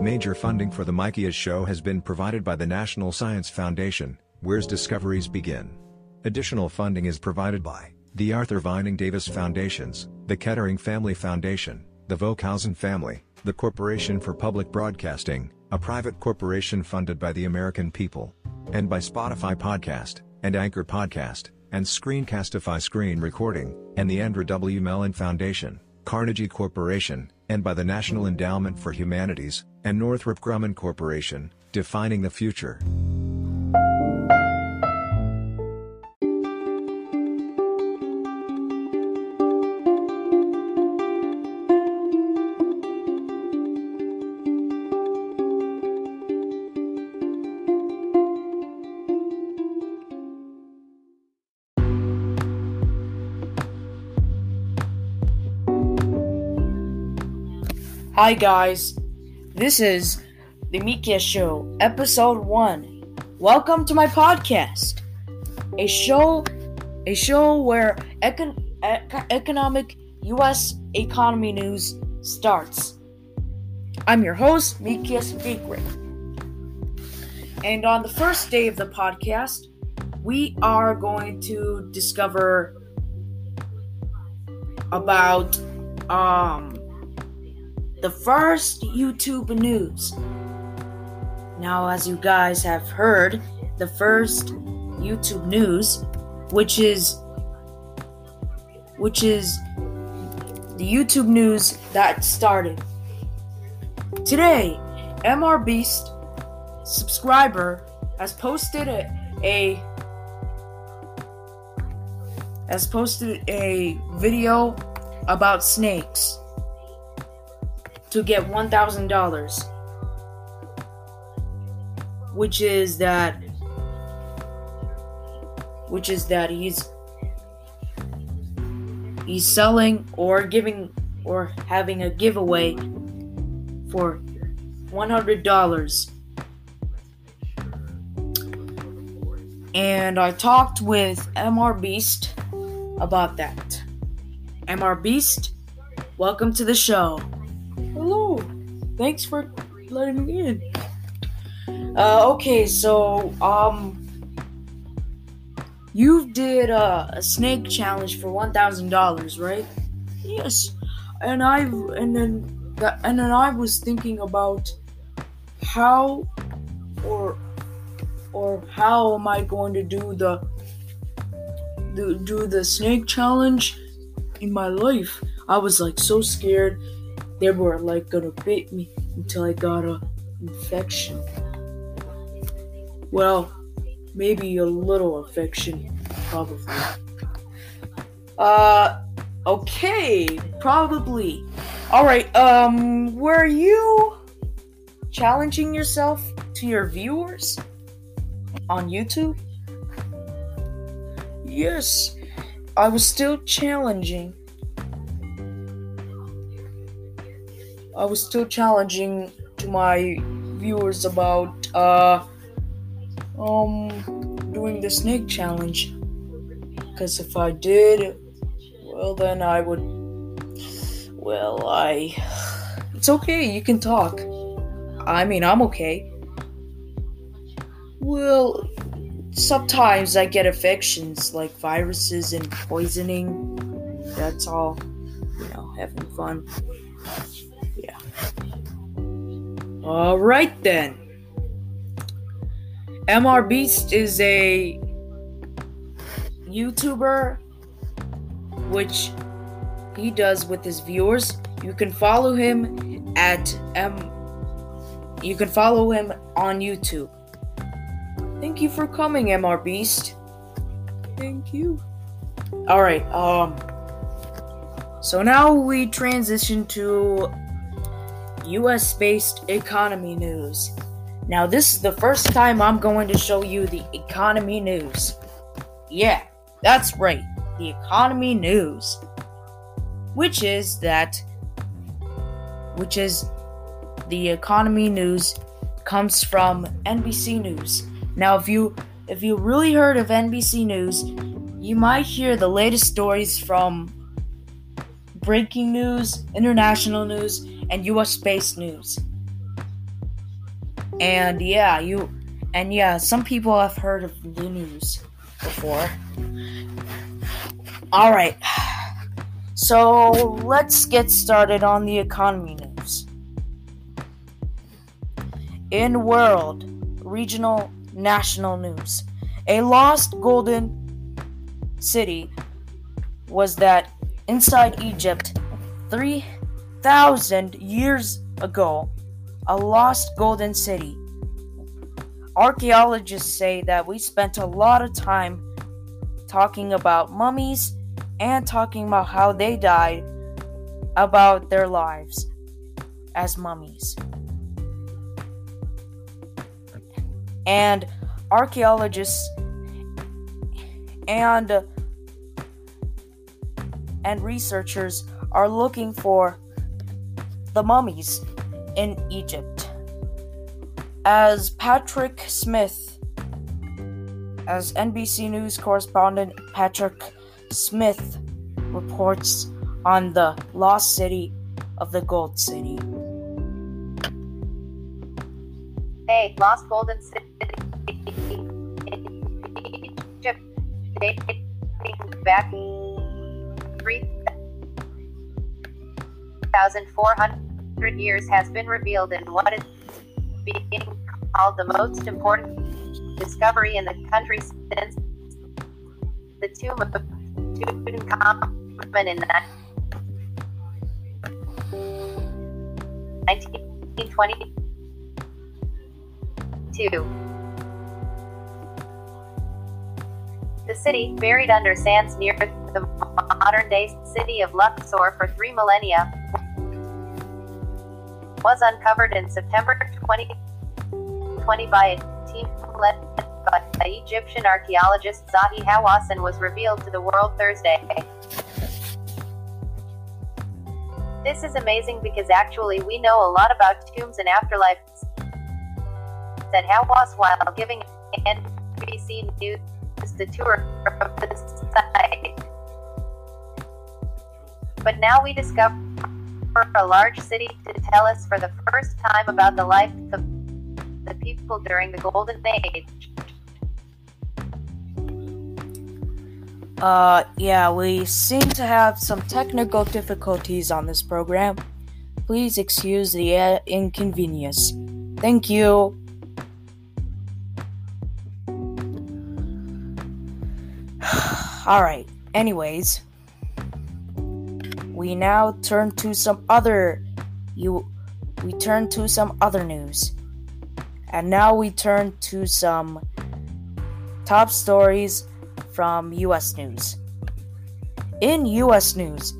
Major funding for the Mikias show has been provided by the National Science Foundation, where's discoveries begin. Additional funding is provided by the Arthur Vining Davis Foundations, the Kettering Family Foundation, the Vokhausen family, the Corporation for Public Broadcasting, a private corporation funded by the American people, and by Spotify Podcast, and Anchor Podcast, and Screencastify Screen Recording, and the Andrew W. Mellon Foundation, Carnegie Corporation, and by the National Endowment for Humanities, and Northrop Grumman Corporation, defining the future. Hi guys, this is the Mikia Show, episode one. Welcome to my podcast, a show, a show where econ- ec- economic U.S. economy news starts. I'm your host, Mikia Fikri. And on the first day of the podcast, we are going to discover about um the first YouTube news. Now, as you guys have heard, the first YouTube news, which is which is the YouTube news that started today. MR Beast subscriber has posted a, a has posted a video about snakes to get $1,000. Which is that which is that he's he's selling or giving or having a giveaway for $100. And I talked with MR Beast about that. MR Beast, welcome to the show. Thanks for letting me in. Uh, okay, so um, you did uh, a snake challenge for one thousand dollars, right? Yes, and I and then that, and then I was thinking about how or or how am I going to do the do, do the snake challenge in my life? I was like so scared they were like gonna bite me until I got a infection. Well, maybe a little infection, probably. Uh, okay, probably. All right. Um, were you challenging yourself to your viewers on YouTube? Yes, I was still challenging I was still challenging to my viewers about uh um doing the snake challenge. Because if I did well then I would well I it's okay you can talk. I mean I'm okay. Well sometimes I get infections like viruses and poisoning. That's all you know having fun all right then. MR Beast is a YouTuber which he does with his viewers. You can follow him at M you can follow him on YouTube. Thank you for coming, MR Beast. Thank you. All right. Um so now we transition to US based economy news. Now, this is the first time I'm going to show you the economy news. Yeah, that's right, the economy news. Which is that, which is the economy news comes from NBC News. Now, if you if you really heard of NBC News, you might hear the latest stories from breaking news, international news, and US space news. And yeah, you and yeah, some people have heard of the news before. All right. So, let's get started on the economy news. In world, regional, national news, a lost golden city was that inside Egypt 3,000 years ago, a lost golden city. Archaeologists say that we spent a lot of time talking about mummies and talking about how they died, about their lives as mummies. And archaeologists and and researchers are looking for the mummies in Egypt. As Patrick Smith, as NBC News correspondent Patrick Smith reports on the lost city of the Gold City. Hey, lost golden city. Egypt back 3,400 years has been revealed in what is being called the most important discovery in the country since the tomb of Tutankhamun in the 1922. The city, buried under sands near the modern day city of Luxor for three millennia, was uncovered in September 2020 by a team led by Egyptian archaeologist Zahi Hawass and was revealed to the world Thursday. This is amazing because actually we know a lot about tombs and afterlife, said Hawass while giving NBC News the tour of the site. But now we discover a large city to tell us for the first time about the life of the people during the Golden Age. Uh, yeah, we seem to have some technical difficulties on this program. Please excuse the uh, inconvenience. Thank you. Alright, anyways, we now turn to some other you we turn to some other news. And now we turn to some top stories from US News. In US News,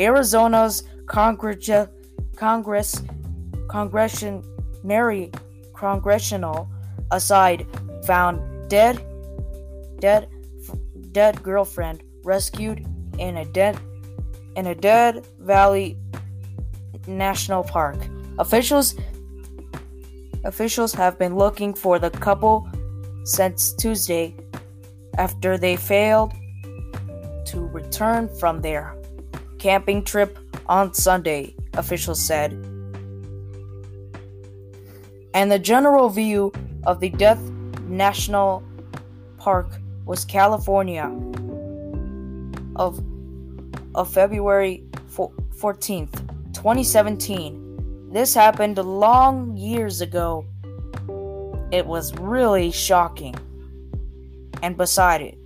Arizona's Congress Congress Congressional aside found dead dead dead girlfriend rescued in a dead in a dead valley national park. Officials officials have been looking for the couple since Tuesday after they failed to return from their camping trip on Sunday, officials said. And the general view of the Death National Park was California of of February 14th, 2017. This happened long years ago. It was really shocking and beside it.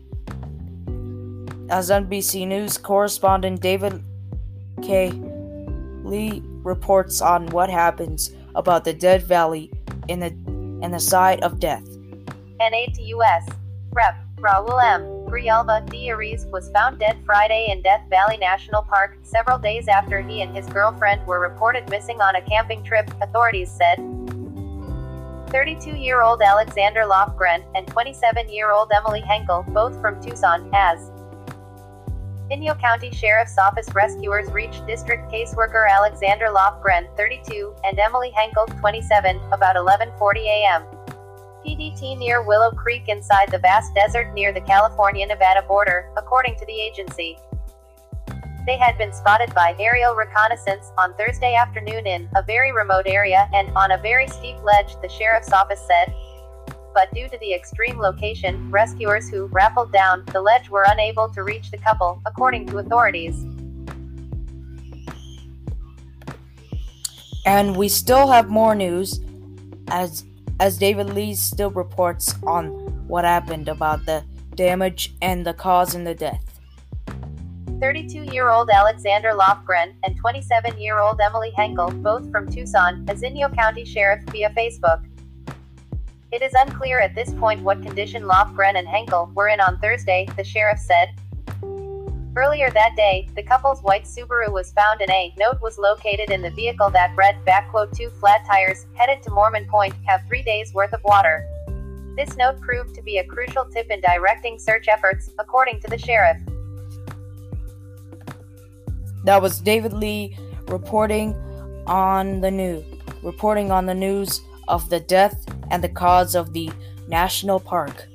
As NBC News correspondent David K. Lee reports on what happens about the Dead Valley in the in the side of death. NATUS. Rep. Raul M. Grijalva Diaz was found dead Friday in Death Valley National Park, several days after he and his girlfriend were reported missing on a camping trip, authorities said. 32-year-old Alexander Lofgren and 27-year-old Emily Henkel, both from Tucson, as Inyo County Sheriff's Office rescuers reached district caseworker Alexander Lofgren, 32, and Emily Henkel, 27, about 11:40 a.m. PDT near Willow Creek inside the vast desert near the California-Nevada border, according to the agency. They had been spotted by aerial reconnaissance on Thursday afternoon in a very remote area and on a very steep ledge, the sheriff's office said. But due to the extreme location, rescuers who rappelled down the ledge were unable to reach the couple, according to authorities. And we still have more news as as David Lee still reports on what happened about the damage and the cause and the death. 32 year old Alexander Lofgren and 27 year old Emily Henkel, both from Tucson, Inyo County Sheriff via Facebook. It is unclear at this point what condition Lofgren and Henkel were in on Thursday, the sheriff said. Earlier that day, the couple's white Subaru was found and a note was located in the vehicle that read, backquote, two flat tires, headed to Mormon Point, have three days worth of water. This note proved to be a crucial tip in directing search efforts, according to the sheriff. That was David Lee reporting on the news, reporting on the news of the death and the cause of the national park.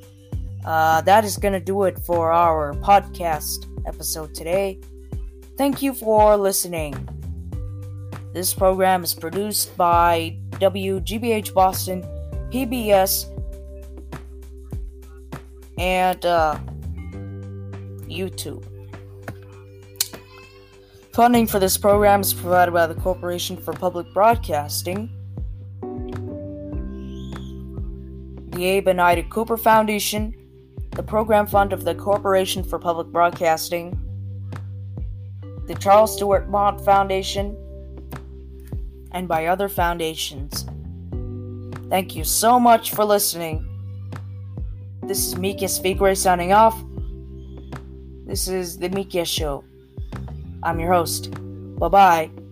Uh, that is going to do it for our podcast episode today. Thank you for listening. This program is produced by WGBH Boston, PBS, and uh, YouTube. Funding for this program is provided by the Corporation for Public Broadcasting, the Abe and Ida Cooper Foundation, the Program Fund of the Corporation for Public Broadcasting, the Charles Stewart Mott Foundation, and by other foundations. Thank you so much for listening. This is Mika Speakway signing off. This is the Mika Show. I'm your host. Bye bye.